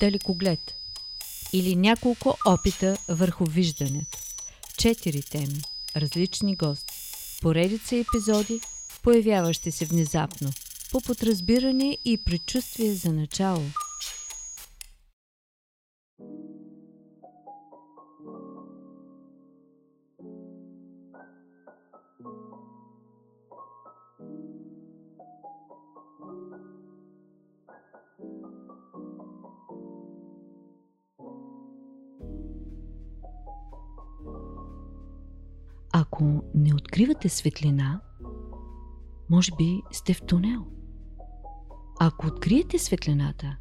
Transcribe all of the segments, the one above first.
далекоглед или няколко опита върху виждането. Четири теми, различни гости, поредица епизоди, появяващи се внезапно, по подразбиране и предчувствие за начало – откривате светлина, може би сте в тунел. Ако откриете светлината,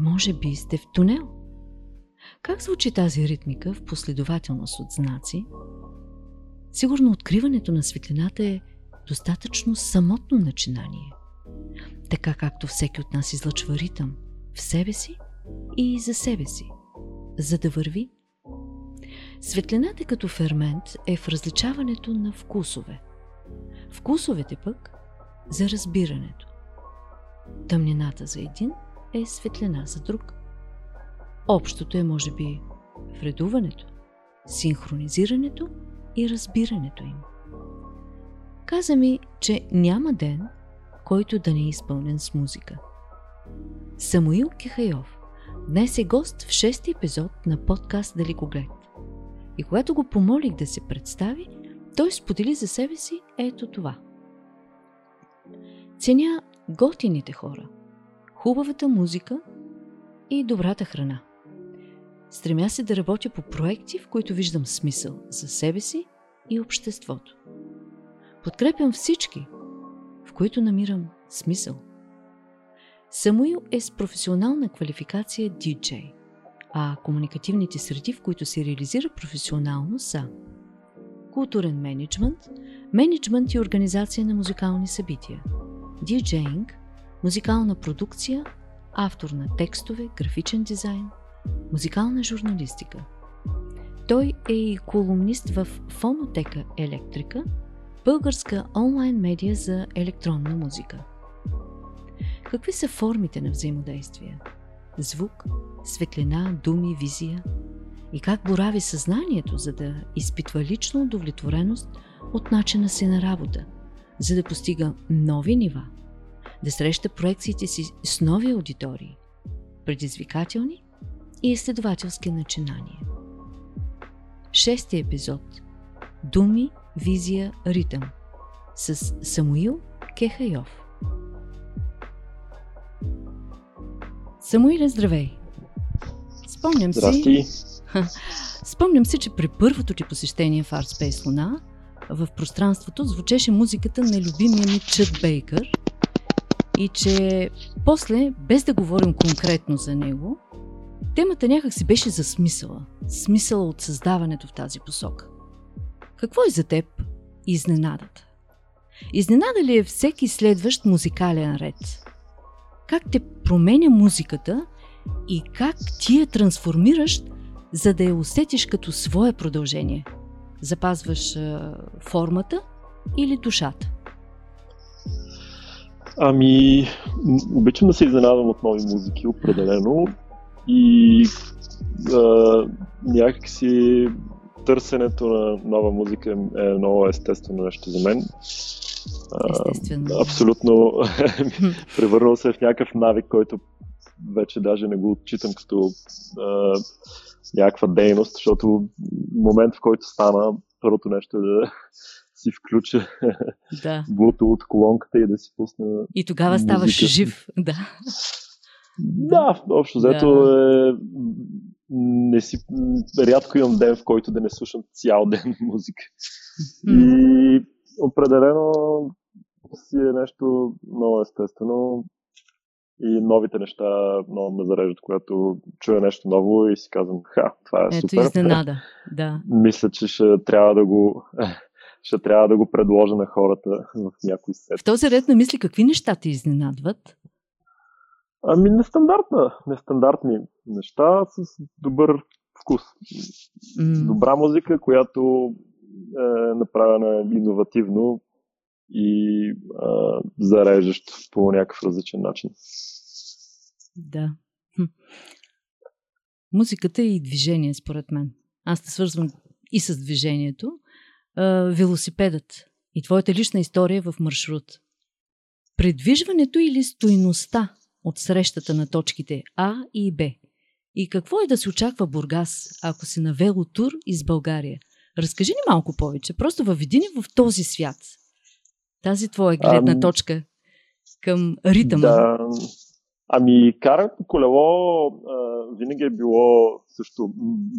може би сте в тунел. Как звучи тази ритмика в последователност от знаци? Сигурно откриването на светлината е достатъчно самотно начинание. Така както всеки от нас излъчва ритъм в себе си и за себе си, за да върви Светлината като фермент е в различаването на вкусове. Вкусовете пък за разбирането. Тъмнината за един е светлина за друг. Общото е, може би, вредуването, синхронизирането и разбирането им. Каза ми, че няма ден, който да не е изпълнен с музика. Самуил Кехайов днес е гост в шести епизод на подкаст Далекоглед. И когато го помолих да се представи, той сподели за себе си ето това. Ценя готините хора, хубавата музика и добрата храна. Стремя се да работя по проекти, в които виждам смисъл за себе си и обществото. Подкрепям всички, в които намирам смисъл. Самуил е с професионална квалификация DJ – а комуникативните среди, в които се реализира професионално са културен менеджмент, менеджмент и организация на музикални събития, диджейнг, музикална продукция, автор на текстове, графичен дизайн, музикална журналистика. Той е и колумнист в Фонотека Електрика, българска онлайн медия за електронна музика. Какви са формите на взаимодействие? Звук, светлина, думи, визия и как борави съзнанието, за да изпитва лична удовлетвореност от начина си на работа, за да постига нови нива, да среща проекциите си с нови аудитории, предизвикателни и изследователски начинания. Шести епизод Думи, визия, ритъм с Самуил Кехайов. Самуиле, здравей! Спомням Здрасти. си... Спомням си, че при първото ти посещение в Art Space Луна, в пространството звучеше музиката на любимия ми Чът Бейкър и че после, без да говорим конкретно за него, темата някак си беше за смисъла. Смисъла от създаването в тази посока. Какво е за теб изненадата? Изненада ли е всеки следващ музикален ред? Как те променя музиката и как ти я трансформираш, за да я усетиш като свое продължение. Запазваш а, формата или душата? Ами, обичам да се изненадам от нови музики, определено. И а, някакси търсенето на нова музика е много естествено нещо за мен. Естествено. А, абсолютно превърнал се в някакъв навик, който вече даже не го отчитам като а, някаква дейност, защото момент, в който стана, първото нещо е да си включа да. от колонката и да си пусна. И тогава музика. ставаш жив, да. Да, общо взето да. е не си, рядко имам ден, в който да не слушам цял ден музика. И определено си е нещо много естествено и новите неща много ме зареждат, когато чуя нещо ново и си казвам, ха, това е Ето супер. изненада, да. Мисля, че ще трябва да го ще трябва да го предложа на хората в някой сет. В този ред на мисли, какви неща ти изненадват? Ами нестандартна, нестандартни неща с добър вкус. Mm. Добра музика, която е направена иновативно и а, зареждащо по някакъв различен начин. Да. Музиката и движение, според мен. Аз те свързвам и с движението. велосипедът и твоята лична история в маршрут. Предвижването или стойността от срещата на точките А и Б. И какво е да се очаква Бургас, ако си на велотур из България? Разкажи ни малко повече. Просто въведи ни в този свят. Тази твоя гледна ами, точка към ритъма. Да, ами карането колело а, винаги е било също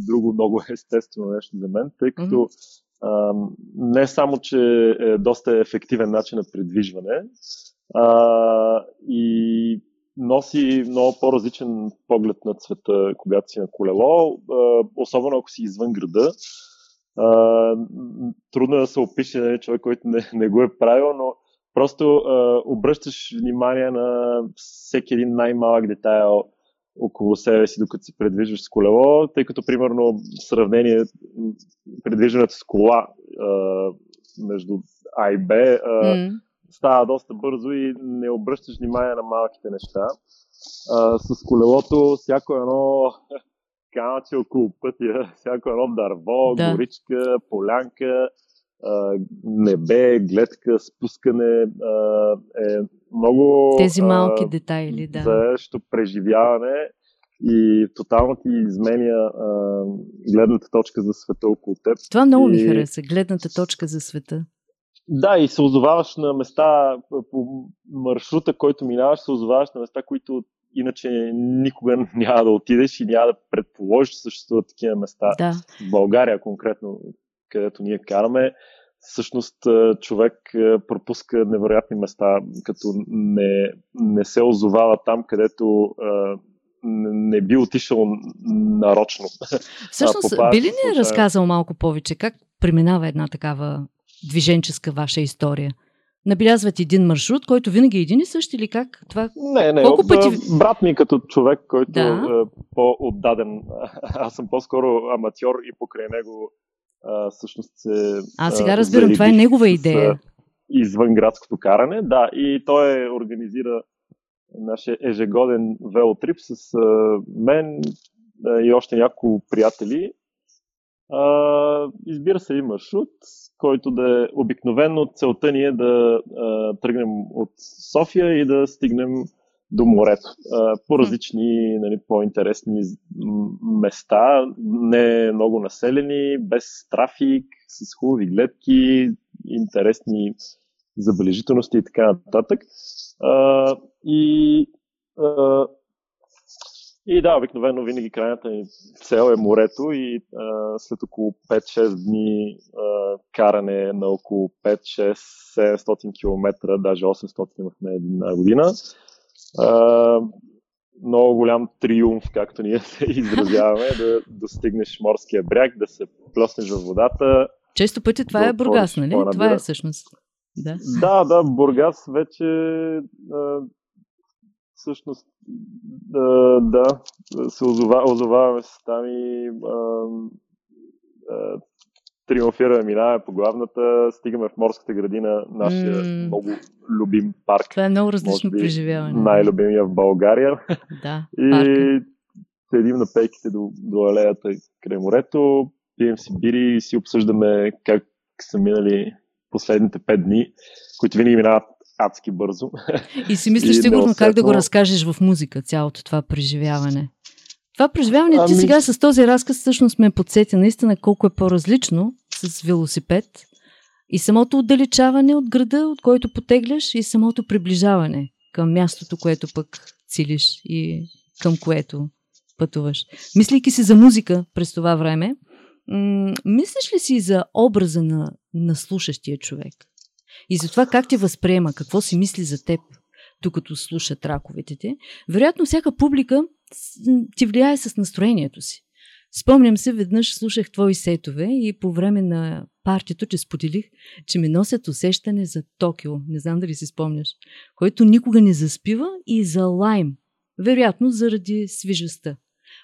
друго много естествено нещо за мен, тъй като mm-hmm. а, не само, че е доста ефективен начин на придвижване, а, и носи много по-различен поглед на света, когато си на колело, а, особено ако си извън града. А, трудно е да се опише нали, човек, който не, не го е правил, но просто а, обръщаш внимание на всеки един най-малък детайл около себе си, докато се предвижваш с колело, тъй като, примерно, сравнение предвижването с кола а, между А и Б а, mm. става доста бързо и не обръщаш внимание на малките неща. А, с колелото всяко едно камъче около пътя, всяко едно дърво, да. горичка, полянка, небе, гледка, спускане е много... Тези малки детайли, да. Защо преживяване и тотално ти изменя а, гледната точка за света около теб. Това много и... ми хареса, гледната точка за света. Да, и се озоваваш на места по маршрута, който минаваш, се озоваваш на места, които иначе никога няма да отидеш и няма да предположиш, че съществуват такива места. Да. В България конкретно, където ние караме, всъщност човек пропуска невероятни места, като не, не се озовава там, където не би отишъл нарочно. Всъщност, би ли ни разказал малко повече как преминава една такава движенческа ваша история? Набелязват един маршрут, който винаги е един и същ или как? Това... Не, не. Колко пъти... Брат ми е като човек, който да. е по-отдаден. Аз съм по-скоро аматьор и покрай него а, всъщност се... А, сега разбирам, това е негова идея. Извън градското каране, да. И той е, организира нашия ежегоден велотрип с а, мен а, и още няколко приятели. А, избира се и маршрут, който да е обикновено целта ни е да а, тръгнем от София и да стигнем до морето. По различни, нали, по-интересни места, не много населени, без трафик, с хубави гледки, интересни забележителности и така нататък. И, и да, обикновено винаги крайната ни цел е морето и а, след около 5-6 дни а, каране на около 5-6-700 км, даже 800 имахме една година, а, много голям триумф, както ние се изразяваме, да достигнеш морския бряг, да се плеснеш в водата. Често пъти това е Бургас, нали? Това е всъщност. Да, да, да Бургас вече а, всъщност да, да се озова, озоваваме с там и а, а, триумфираме, минаваме по главната, стигаме в морската градина, нашия mm. много любим парк. Това е много различно преживяване. Най-любимия в България. Да, и парка. седим на пейките до, до алеята край морето, пием си бири и си обсъждаме как са минали последните пет дни, които винаги минават адски бързо. И си мислиш и сигурно как да го разкажеш в музика, цялото това преживяване. Това преживяване ами... ти сега с този разказ всъщност ме подсети наистина колко е по-различно с велосипед и самото отдалечаване от града, от който потегляш и самото приближаване към мястото, което пък целиш и към което пътуваш. Мислейки си за музика през това време, м- мислиш ли си за образа на, на слушащия човек? И за това как те възприема, какво си мисли за теб, докато слуша траковете ти? Вероятно, всяка публика ти влияе с настроението си. Спомням се, веднъж слушах твои сетове и по време на партито, че споделих, че ми носят усещане за Токио, не знам дали си спомняш, който никога не заспива и за лайм, вероятно заради свежестта.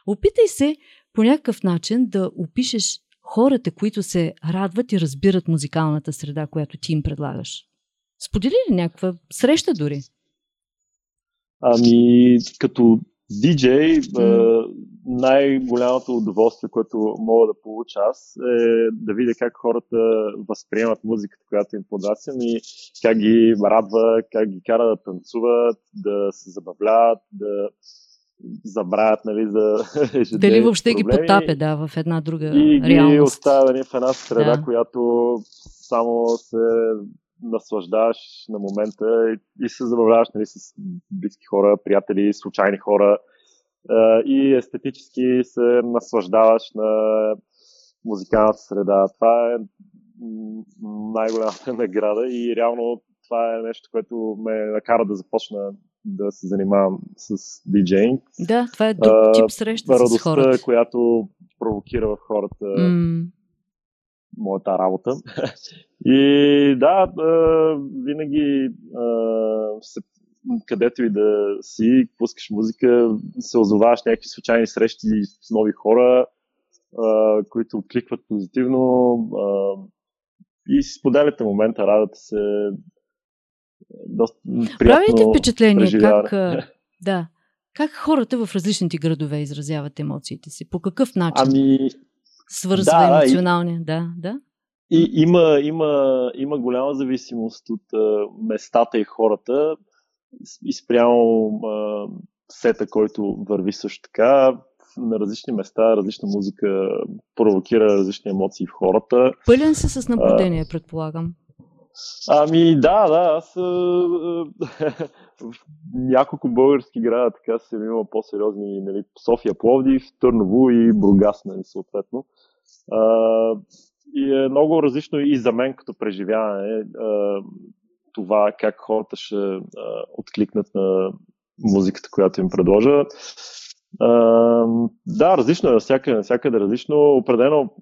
Опитай се по някакъв начин да опишеш хората, които се радват и разбират музикалната среда, която ти им предлагаш. Сподели ли някаква среща дори? Ами, като DJ, mm. най-голямото удоволствие, което мога да получа аз е да видя как хората възприемат музиката, която им подасям и как ги радва, как ги кара да танцуват, да се забавляват, да забравят нали, за Дали въобще ги потапе, да, в една друга и реалност. И ги оставя нали, в една среда, да. която само се наслаждаваш на момента и, и се забавляваш нали, с близки хора, приятели, случайни хора и естетически се наслаждаваш на музикалната среда. Това е най-голямата награда и реално това е нещо, което ме накара да започна да се занимавам с диджейнг. Да, това е друг тип среща радостта, с хората. която провокира в хората mm. моята работа. И да, винаги се където и да си, пускаш музика, се озоваваш някакви случайни срещи с нови хора, които откликват позитивно и си споделяте момента, радвате се, доста приятно Правите впечатление как, да, как хората в различните градове изразяват емоциите си? По какъв начин? Ами, свързва да, емоционалния? И, да, да. И, има, има, има голяма зависимост от а, местата и хората и спрямо а, сета, който върви също така. На различни места, различна музика провокира различни емоции в хората. Пълен се с наблюдение, а, предполагам. Ами да, да, аз в няколко български града така съм имал по-сериозни, нали, София, Пловдив, Търново и Бургас, нали, съответно. А, и е много различно и за мен като преживяване а, това как хората ще а, откликнат на музиката, която им предложа. А, да, различно е навсякъде, навсякъде различно. Определено,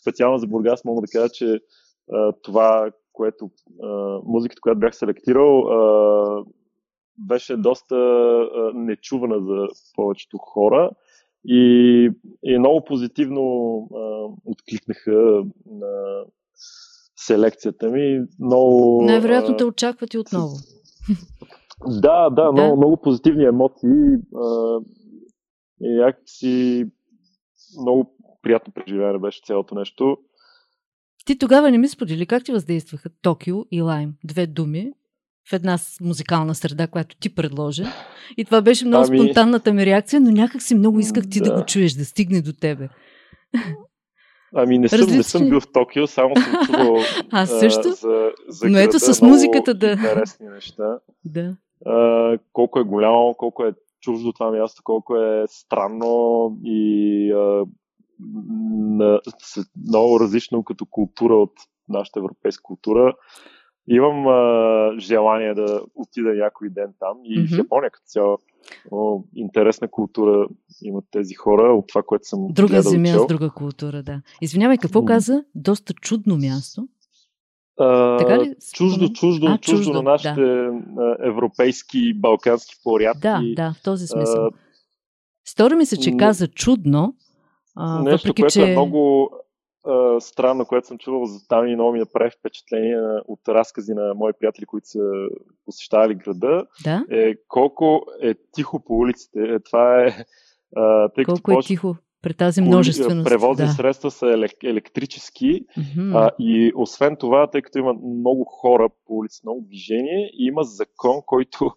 специално за Бургас мога да кажа, че а, това, което, а, музиката, която бях селектирал, а, беше доста а, нечувана за повечето хора и, и много позитивно а, откликнаха на селекцията ми. Много, Най-вероятно те очакват и отново. Да, да, да. Много, много позитивни емоции. А, и си много приятно преживяване беше цялото нещо. Ти тогава не ми сподели как ти въздействаха Токио и Лайм? Две думи в една музикална среда, която ти предложи. И това беше много ами... спонтанната ми реакция, но някак си много исках ти да. да го чуеш, да стигне до тебе. Ами не съм, Различни. не съм бил в Токио, само съм чувал а, също? А, за, за Но ето с музиката да... интересни неща. да. А, колко е голямо, колко е чуждо това място, колко е странно и а, на, много различно като култура от нашата европейска култура. Имам а, желание да отида някой ден там и mm-hmm. в Япония като цяло. О, интересна култура имат тези хора от това, което съм Друга гледал земя чел. с друга култура, да. Извинявай, какво каза? Доста чудно място. А, така ли? Чуждо, чуждо, а, чуждо, чуждо на нашите да. европейски, балкански порядки. Да, да, в този смисъл. А, Стори ми се, че каза чудно, а, нещо, въпреки, което че... е много а, странно, което съм чувал за там и много ми направи впечатление от разкази на мои приятели, които са посещавали града, да? е колко е тихо по улиците. Е, това е... А, тъй колко е тихо при тази множественост. Превозни да. средства са елек, електрически mm-hmm. а, и освен това, тъй като има много хора по улица, много движение, има закон, който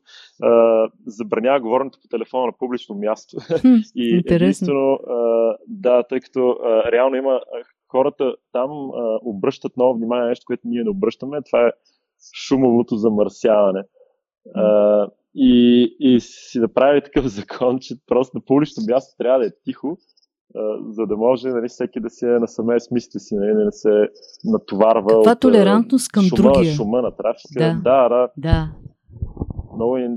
а, забранява говоренето по телефона на публично място. и Интересно. единствено, а, да, тъй като а, реално има хората там а, обръщат много внимание на нещо, което ние не обръщаме. Това е шумовото замърсяване. А, и, и си направи такъв закон, че просто на публично място трябва да е тихо, за да може нали, всеки да си е насаме с мисли си, нали, да не се натоварва Каква от толерантност към шума, другия. шума на трафика. Да, да. да. да. Много е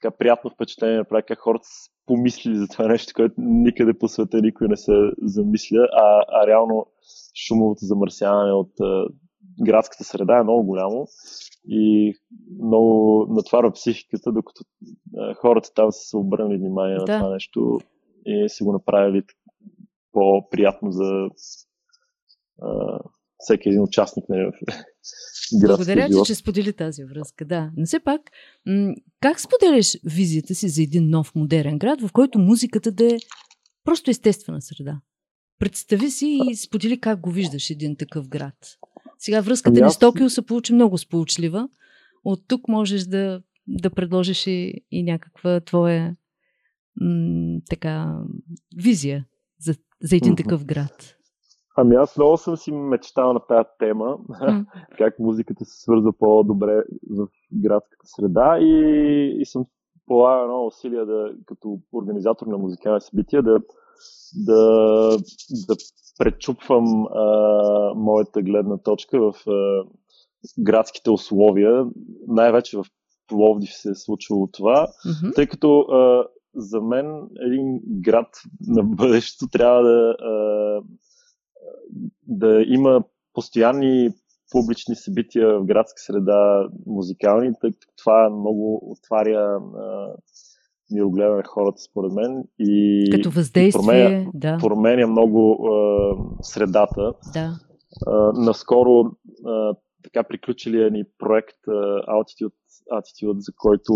така приятно впечатление направи как хората са помислили за това нещо, което никъде по света никой не се замисля, а, а реално шумовото замърсяване от а, градската среда е много голямо и много натварва психиката, докато а, хората там са се обърнали внимание да. на това нещо и си го направили по-приятно за а, всеки един участник нали, в Благодаря ти, че сподели тази връзка. Да. Но все пак, м- как споделяш визията си за един нов модерен град, в който музиката да е просто естествена среда? Представи си и сподели как го виждаш един такъв град. Сега връзката ами ни с Токио се получи много сполучлива. От тук можеш да, да предложиш и, и някаква твоя м- така, визия за, за един такъв град. Ами аз много съм си мечтал на тази тема, mm. как музиката се свързва по-добре в градската среда и, и съм полагал много усилия да, като организатор на музикални събития да, да, да пречупвам а, моята гледна точка в а, градските условия. Най-вече в Пловдив се е случвало това, mm-hmm. тъй като а, за мен един град на бъдещето трябва да, да има постоянни публични събития в градска среда, музикални, тъй като това много отваря мирогледа на хората, според мен. И, Като въздействие, и променя, да. променя много а, средата. Да. А, наскоро а, така приключилия ни проект Altitude, Attitude, за който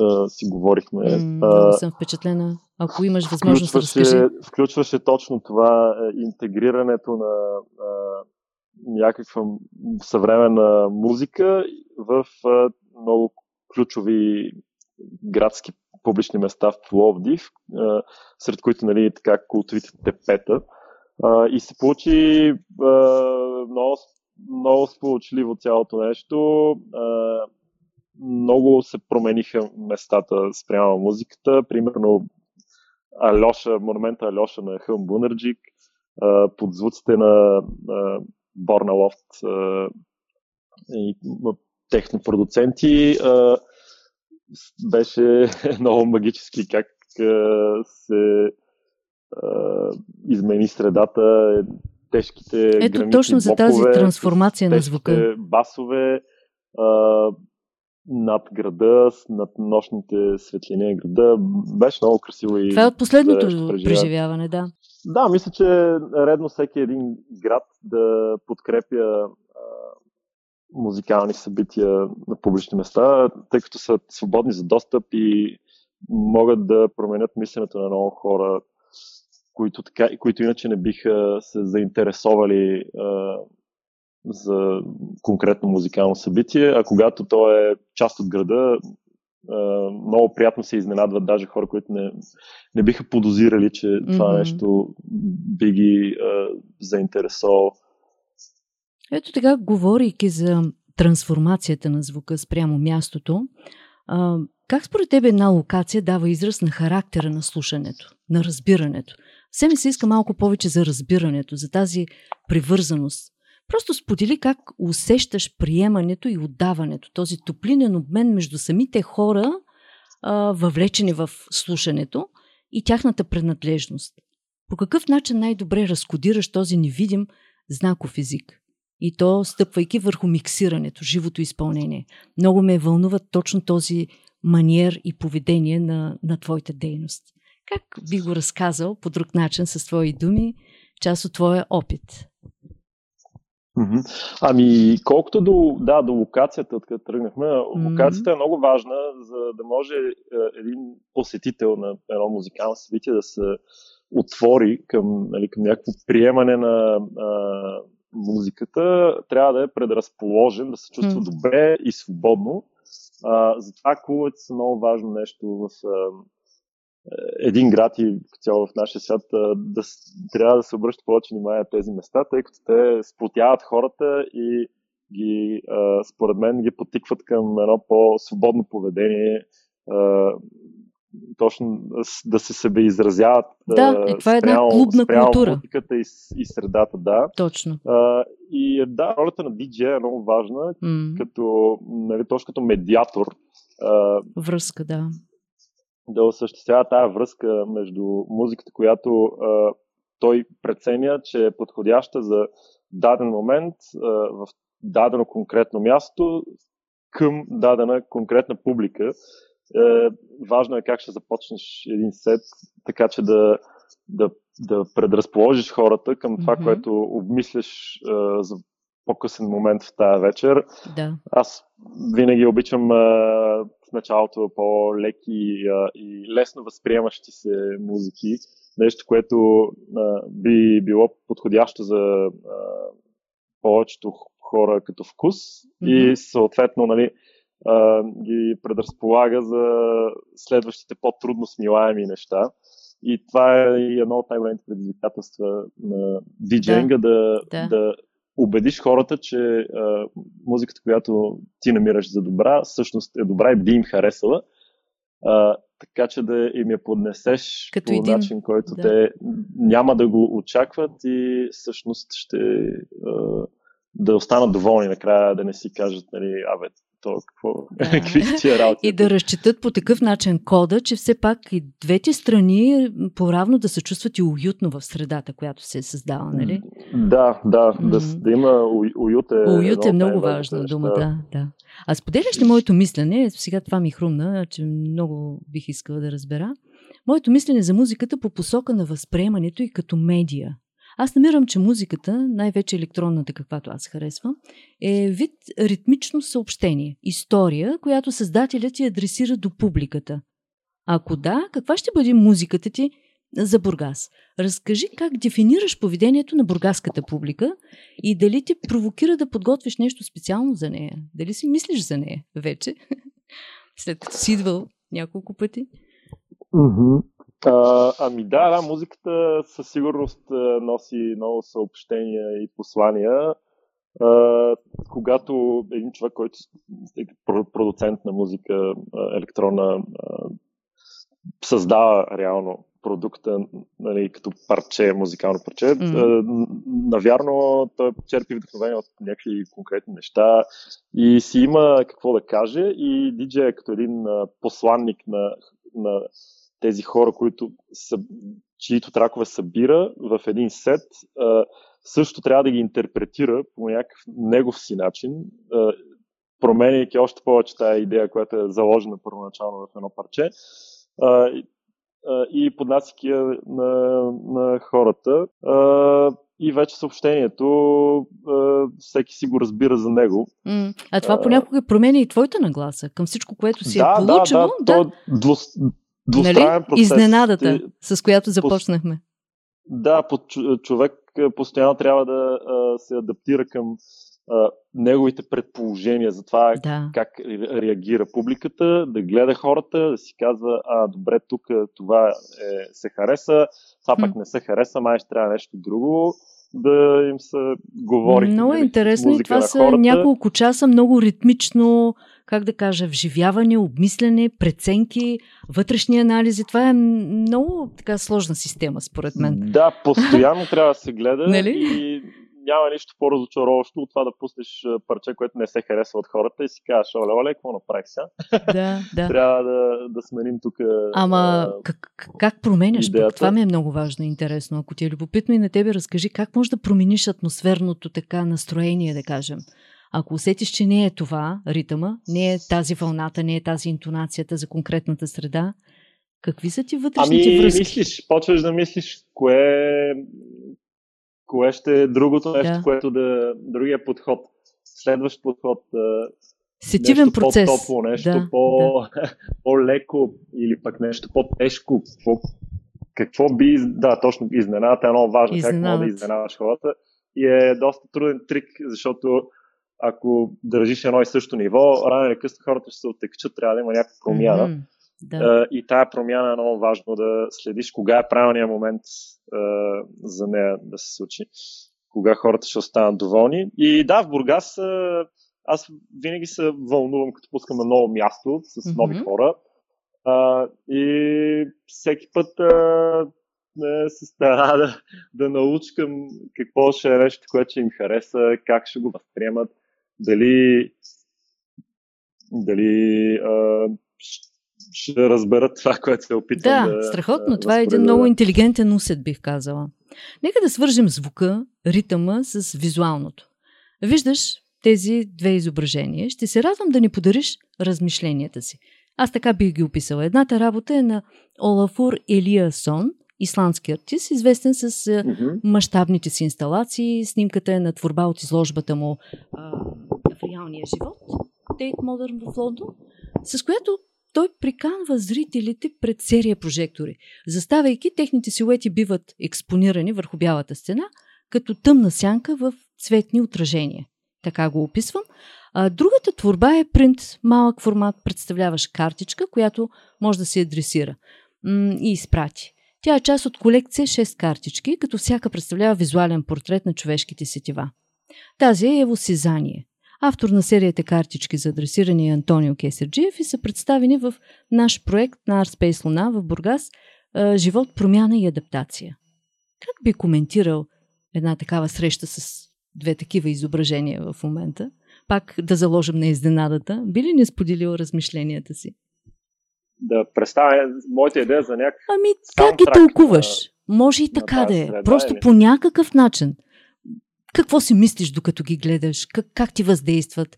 а, си говорихме. Много съм впечатлена. Ако имаш възможност да разкажи. Включваше точно това интегрирането на а, някаква съвременна музика в а, много ключови градски публични места в Пловдив, а, сред които нали, така култовите тепета. А, и се получи а, много много сполучливо цялото нещо. Много се промениха местата спрямо музиката. Примерно Алеша, монумента Алеша на Хълм Бунерджик, под звуците на Борна Лофт и техни продуценти. А, беше много магически как се измени средата тежките Ето точно за тази трансформация на звука. басове а, над града, над нощните светлини на града. Беше много красиво и... Това е от последното да преживяване, да. Да, мисля, че е редно всеки един град да подкрепя а, музикални събития на публични места, тъй като са свободни за достъп и могат да променят мисленето на много хора които, така, които иначе не биха се заинтересовали а, за конкретно музикално събитие, а когато то е част от града, а, много приятно се изненадват даже хора, които не, не биха подозирали, че mm-hmm. това нещо би ги а, заинтересовало. Ето така, говорейки за трансформацията на звука спрямо мястото, а, как според тебе една локация дава израз на характера на слушането, на разбирането? Все ми се иска малко повече за разбирането, за тази привързаност. Просто сподели как усещаш приемането и отдаването, този топлинен обмен между самите хора, а, въвлечени в слушането и тяхната принадлежност. По какъв начин най-добре разкодираш този невидим знаков език? И то стъпвайки върху миксирането, живото изпълнение. Много ме вълнува точно този маниер и поведение на, на твоята дейност. Как би го разказал по друг начин с твои думи, част от твоя опит? Ами, колкото до, да, до локацията, откъде тръгнахме, локацията е много важна, за да може е, един посетител на едно музикално събитие да се отвори към, нали, към някакво приемане на а, музиката, трябва да е предразположен, да се чувства добре и свободно. А, затова клубовете са много важно нещо в а, един град и цяло в нашия свят да, трябва да се обръща повече внимание на тези места, тъй като те сплотяват хората и ги, според мен, ги потикват към едно по-свободно поведение, точно да се себе изразяват. Да, е, това е една клубна спрямо култура. Музиката и, и средата, да. Точно. А, и да, ролята на диджея е много важна, mm. като, нали, точно като медиатор. А, Връзка, да да осъществява тази връзка между музиката, която а, той преценя, че е подходяща за даден момент а, в дадено конкретно място към дадена конкретна публика. Е, важно е как ще започнеш един сет, така че да, да, да предразположиш хората към това, mm-hmm. което обмисляш а, за по-късен момент в тази вечер. Да. Аз винаги обичам а, в началото по-леки а, и лесно възприемащи се музики. Нещо, което а, би било подходящо за а, повечето хора като вкус mm-hmm. и съответно нали, а, ги предразполага за следващите по-трудно смилаеми неща. И това е едно от най-големите предизвикателства на диджейнга да, да, да. Убедиш хората, че а, музиката, която ти намираш за добра, всъщност е добра и би им харесала. А, така че да им я поднесеш Като по един... начин, който да. те няма да го очакват и всъщност ще а, да останат доволни накрая, да не си кажат, нали, абе, то какво, да. какви тия работи. И да разчитат по такъв начин кода, че все пак и двете страни по-равно да се чувстват и уютно в средата, която се е създава, нали? Да, да, mm-hmm. да, да има уют е Уют е много важна дума, да, да. А споделяш ли моето мислене? Сега това ми хрумна, че много бих искала да разбера. Моето мислене за музиката по посока на възприемането и като медия. Аз намирам, че музиката, най-вече електронната, каквато аз харесвам, е вид ритмично съобщение, история, която създателят ти адресира до публиката. Ако да, каква ще бъде музиката ти за Бургас? Разкажи как дефинираш поведението на бургаската публика и дали те провокира да подготвиш нещо специално за нея? Дали си мислиш за нея вече, след като си идвал няколко пъти? Mm-hmm. А, ами да, да, музиката със сигурност носи много съобщения и послания. А, когато един човек, който е продуцент на музика електронна, създава реално продукта нали, като парче, музикално парче, mm-hmm. навярно той черпи вдъхновение от някакви конкретни неща и си има какво да каже и диджея като един посланник на, на тези хора, които са, чието тракове събира в един сет, също трябва да ги интерпретира по някакъв негов си начин, променяйки още повече тази идея, която е заложена първоначално в едно парче и поднасяйки я на, на хората. И вече съобщението, всеки си го разбира за него. А това понякога променя и твоята нагласа към всичко, което си да, е получил. Да, да, да. То двустранен нали? процес. Изненадата, с която започнахме. Да, човек постоянно трябва да се адаптира към неговите предположения за това да. как реагира публиката, да гледа хората, да си казва, а, добре, тук това е, се хареса, това пък не се хареса, май ще трябва нещо друго да им се говори. Много е интересно и това са хората. няколко часа много ритмично как да кажа, вживяване, обмислене, преценки, вътрешни анализи. Това е много така сложна система, според мен. Да, постоянно трябва да се гледа нали? и няма нищо по-разочароващо от това да пуснеш парче, което не се харесва от хората и си кажеш, оле, оле, какво направих сега? Да, да. Трябва да, да сменим тук. Ама а, как, как променяш? Пък? Това ми е много важно и интересно. Ако ти е любопитно и на тебе, разкажи как можеш да промениш атмосферното така настроение, да кажем. Ако усетиш, че не е това ритъма, не е тази вълната, не е тази интонацията за конкретната среда, какви са ти вътрешните ами, връзки? мислиш, почваш да мислиш кое, кое ще е другото нещо, да. което да... Другия подход. Следващ подход. Сетивен нещо процес. По-топло, нещо да, по, да. по-леко или пък нещо по-тежко. Какво, какво би... Да, точно изненадата е много важно. Как може да изненадаш хората. И е доста труден трик, защото ако държиш едно и също ниво, рано или късно хората ще се оттекчат, трябва да има някаква промяна. Mm-hmm. Да. И тая промяна е много важно да следиш кога е правилният момент за нея да се случи, кога хората ще останат доволни. И да, в Бургас аз винаги се вълнувам, като пускам на ново място с нови mm-hmm. хора. И всеки път uh, се стара да, да научкам какво ще е нещо, което ще им хареса, как ще го възприемат дали, дали а, ще разберат това, което се опитвам да, да страхотно. Това е един много интелигентен усет, бих казала. Нека да свържем звука, ритъма с визуалното. Виждаш тези две изображения. Ще се радвам да ни подариш размишленията си. Аз така бих ги описала. Едната работа е на Олафур Елия Сон исландски артист, известен с mm-hmm. мащабните си инсталации. Снимката е на творба от изложбата му а, в реалния живот, Дейт Модерн в Лондон, с която той приканва зрителите пред серия прожектори. Заставайки, техните силуети биват експонирани върху бялата стена, като тъмна сянка в цветни отражения. Така го описвам. А, другата творба е принт, малък формат, представляваш картичка, която може да се адресира м- и изпрати. Тя е част от колекция 6 картички, като всяка представлява визуален портрет на човешките сетива. Тази е Ево Сизание. Автор на серията картички за адресиране е Антонио Кесерджиев и са представени в наш проект на Artspace Луна в Бургас Живот, промяна и адаптация. Как би коментирал една такава среща с две такива изображения в момента? Пак да заложим на изненадата. Би ли не споделил размишленията си? Да представя моята идея за някакъв Ами, как ги тълкуваш? Може и така да е. Просто по някакъв начин. Какво си мислиш, докато ги гледаш? Как, как ти въздействат?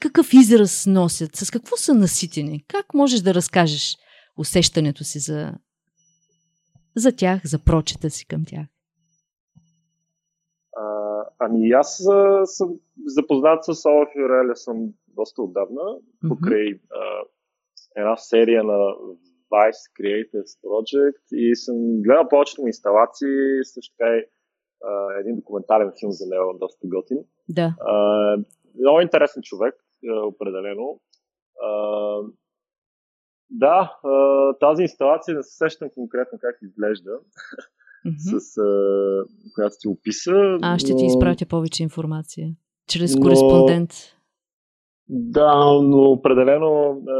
Какъв израз носят? С какво са наситени? Как можеш да разкажеш усещането си за, за тях, за прочета си към тях? А, ами аз а, съм запознат с Ола Фюреля съм доста отдавна, покрай а, една серия на Vice Creators Project и съм гледал повечето му инсталации, също така и а, един документален филм за него, доста готин. Да. А, много интересен човек, определено. А, да, а, тази инсталация не се сещам конкретно как изглежда, mm-hmm. с а, която ти описа. А, ще но... ти изпратя повече информация. Чрез но... кореспондент. Да, но определено а,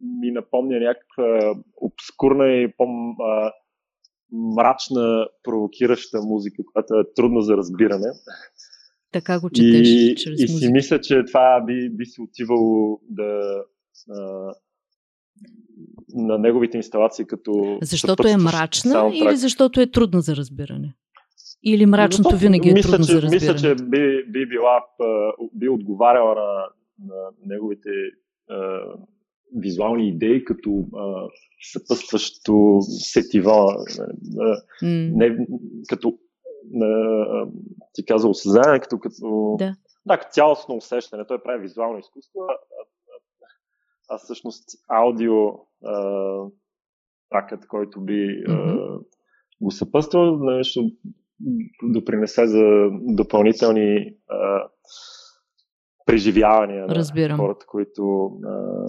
ми напомня някаква обскурна и по мрачна, провокираща музика, която е трудна за разбиране. Така го четеш и, чрез И си мисля, че това би, би си отивало да а, на неговите инсталации като Защото е мрачна саундтрак. или защото е трудна за разбиране? Или мрачното Защото, винаги е мисля, трудно че, за разбиране? Мисля, че би, би била, би отговаряла на, на неговите визуални идеи, като а, съпъстващо сетива, mm. не, като а, ти каза осъзнание, като, като да. да, като цялостно усещане. Той прави визуално изкуство, а, а, а всъщност аудио а, тракът, който би mm-hmm. а, го съпъствал, нещо допринесе за допълнителни а, преживявания Разбирам. на хората, които а,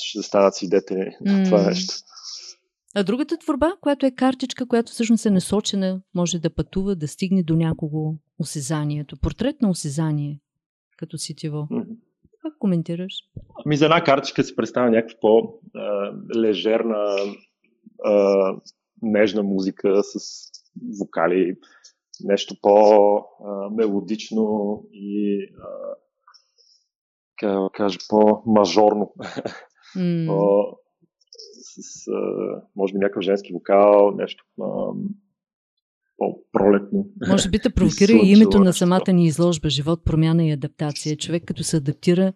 ще станат свидетели на това нещо. А другата творба, която е картичка, която всъщност е насочена, може да пътува, да стигне до някого осезанието. Портрет на осезание, като сетиво. Mm-hmm. Как коментираш? Ами за една картичка се представя някаква по-лежерна, нежна музика с вокали, нещо по-мелодично и как да кажа, по-мажорно. Mm. По, с, а, може би някакъв женски вокал, нещо а, по-пролетно. Може би да провокира и името на самата ни изложба Живот, промяна и адаптация. Човек като се адаптира,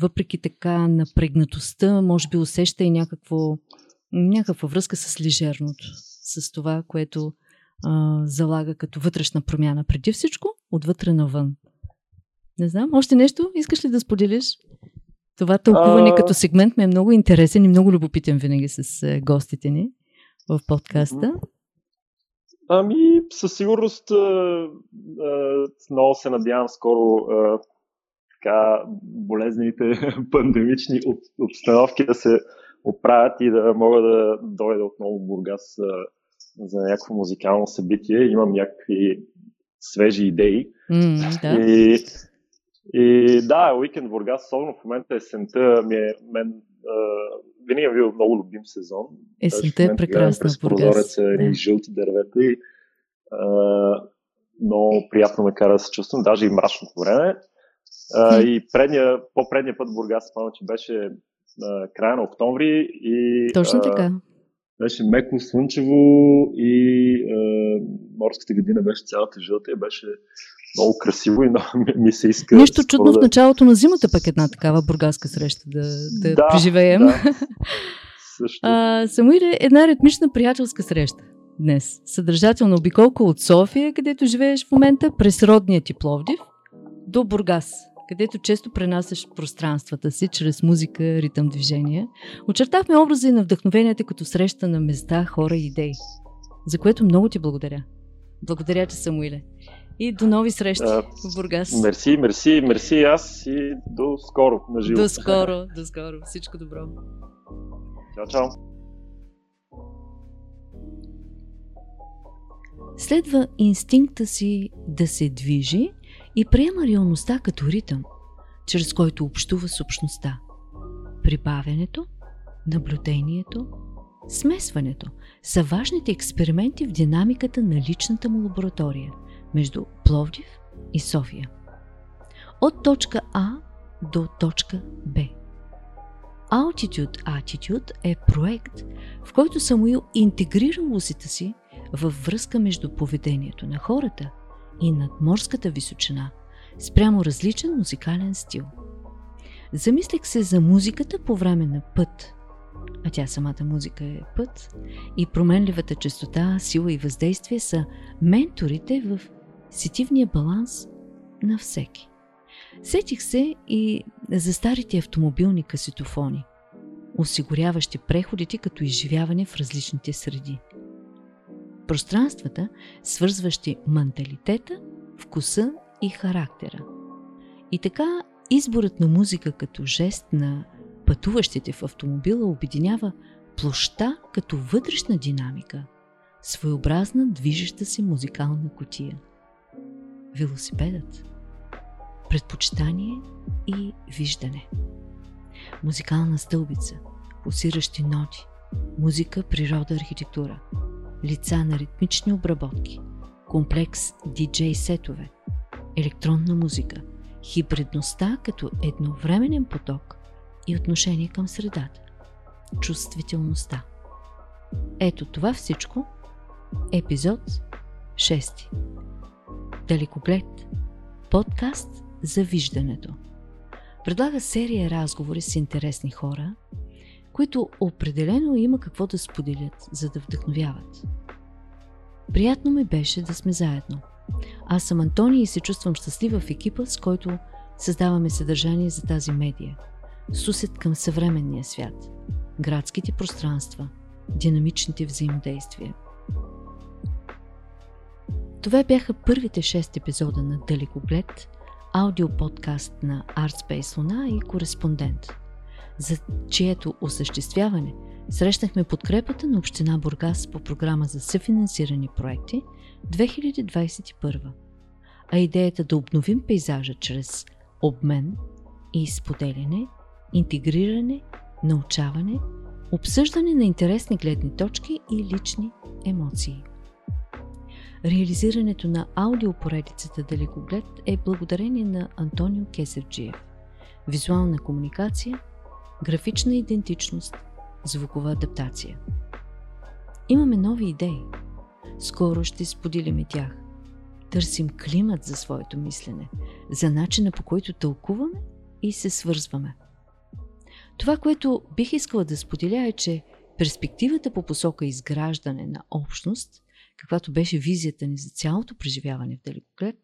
въпреки така напрегнатостта, може би усеща и някакво, някаква връзка с лежерното, с това, което а, залага като вътрешна промяна. Преди всичко, отвътре навън. Не знам, още нещо искаш ли да споделиш? Това тълкуване а... като сегмент ме е много интересен и много любопитен винаги с е, гостите ни в подкаста. Ами, със сигурност а, а, много се надявам скоро така болезнените пандемични обстановки да се оправят и да мога да дойда отново в Бургас за някакво музикално събитие. Имам някакви свежи идеи. Mm, да. И и да, уикенд в Бургас, особено в момента есента ми е, мен, а, винаги е бил много любим сезон. Есента е прекрасна през прозореца, едни да. жълти дървета и а, много приятно ме кара да се чувствам, даже и мрачното време. А, и предния, по-предния път в Бургас, спомням, че беше а, края на октомври и Точно така. А, беше меко, слънчево и а, морската градина беше цялата жълта и беше много красиво и много ми се иска. Нещо чудно да... в началото на зимата пък една такава бургаска среща да, да, да преживеем. Да. Също. А, Самуиле е една ритмична приятелска среща днес. Съдържателна обиколка от София, където живееш в момента, през родния ти Пловдив, до Бургас, където често пренасяш пространствата си чрез музика, ритъм, движение. Очертахме образи на вдъхновенията като среща на места, хора и идеи. За което много ти благодаря. Благодаря ти, Самуиле. И до нови срещи а, в Бургас. Мерси, мерси, мерси аз и до скоро на живо. До скоро, до скоро. Всичко добро. Чао, чао. Следва инстинкта си да се движи и приема реалността като ритъм, чрез който общува с общността. Прибавянето, наблюдението, смесването са важните експерименти в динамиката на личната му лаборатория между Пловдив и София. От точка А до точка Б. Altitude Attitude е проект, в който Самуил интегрира усите си във връзка между поведението на хората и надморската височина спрямо различен музикален стил. Замислих се за музиката по време на път, а тя самата музика е път, и променливата частота, сила и въздействие са менторите в сетивния баланс на всеки. Сетих се и за старите автомобилни касетофони, осигуряващи преходите като изживяване в различните среди. Пространствата, свързващи менталитета, вкуса и характера. И така изборът на музика като жест на пътуващите в автомобила обединява площа като вътрешна динамика, своеобразна движеща се музикална котия. Велосипедът предпочитание и виждане. Музикална стълбица, пулсиращи ноти, музика, природа, архитектура, лица на ритмични обработки, комплекс диджей сетове, електронна музика, хибридността като едновременен поток и отношение към средата, чувствителността. Ето това всичко епизод 6. Далекоглед. Подкаст за виждането. Предлага серия разговори с интересни хора, които определено има какво да споделят, за да вдъхновяват. Приятно ми беше да сме заедно. Аз съм Антони и се чувствам щастлива в екипа, с който създаваме съдържание за тази медия. Сусет към съвременния свят, градските пространства, динамичните взаимодействия. Това бяха първите шест епизода на Далекоглед, аудиоподкаст на Artspace Луна и Кореспондент, за чието осъществяване срещнахме подкрепата на Община Бургас по програма за съфинансирани проекти 2021, а идеята да обновим пейзажа чрез обмен и споделяне, интегриране, научаване, обсъждане на интересни гледни точки и лични емоции. Реализирането на аудиопоредицата Далекоглед е благодарение на Антонио Кесерджиев. Визуална комуникация, графична идентичност, звукова адаптация. Имаме нови идеи. Скоро ще споделим тях. Търсим климат за своето мислене, за начина по който тълкуваме и се свързваме. Това, което бих искала да споделя е, че перспективата по посока изграждане на общност каквато беше визията ни за цялото преживяване в далекоглед,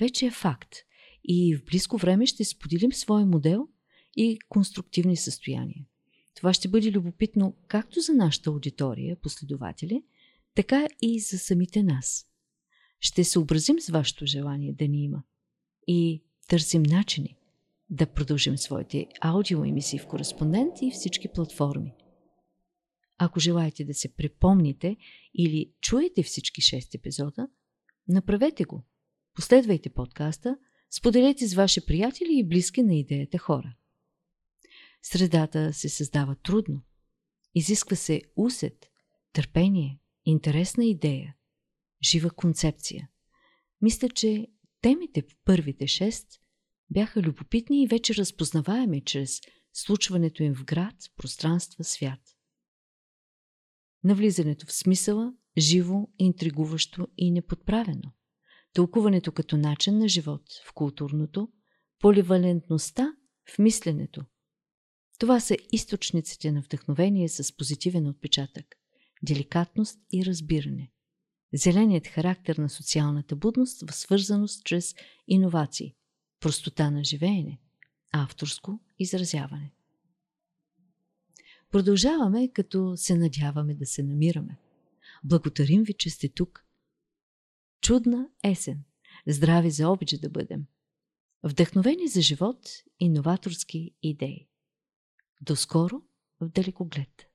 вече е факт и в близко време ще споделим своя модел и конструктивни състояния. Това ще бъде любопитно както за нашата аудитория, последователи, така и за самите нас. Ще се образим с вашето желание да ни има и търсим начини да продължим своите аудиоемисии в кореспондент и всички платформи – ако желаете да се припомните или чуете всички 6 епизода, направете го. Последвайте подкаста, споделете с ваши приятели и близки на идеята хора. Средата се създава трудно. Изисква се усет, търпение, интересна идея, жива концепция. Мисля, че темите в първите шест бяха любопитни и вече разпознаваеми чрез случването им в град, пространства, свят – навлизането в смисъла, живо, интригуващо и неподправено. Тълкуването като начин на живот в културното, поливалентността в мисленето. Това са източниците на вдъхновение с позитивен отпечатък, деликатност и разбиране. Зеленият характер на социалната будност в свързаност чрез иновации, простота на живеене, авторско изразяване. Продължаваме, като се надяваме да се намираме. Благодарим ви, че сте тук. Чудна есен. Здрави за обич да бъдем. Вдъхновени за живот и новаторски идеи. До скоро в далекоглед.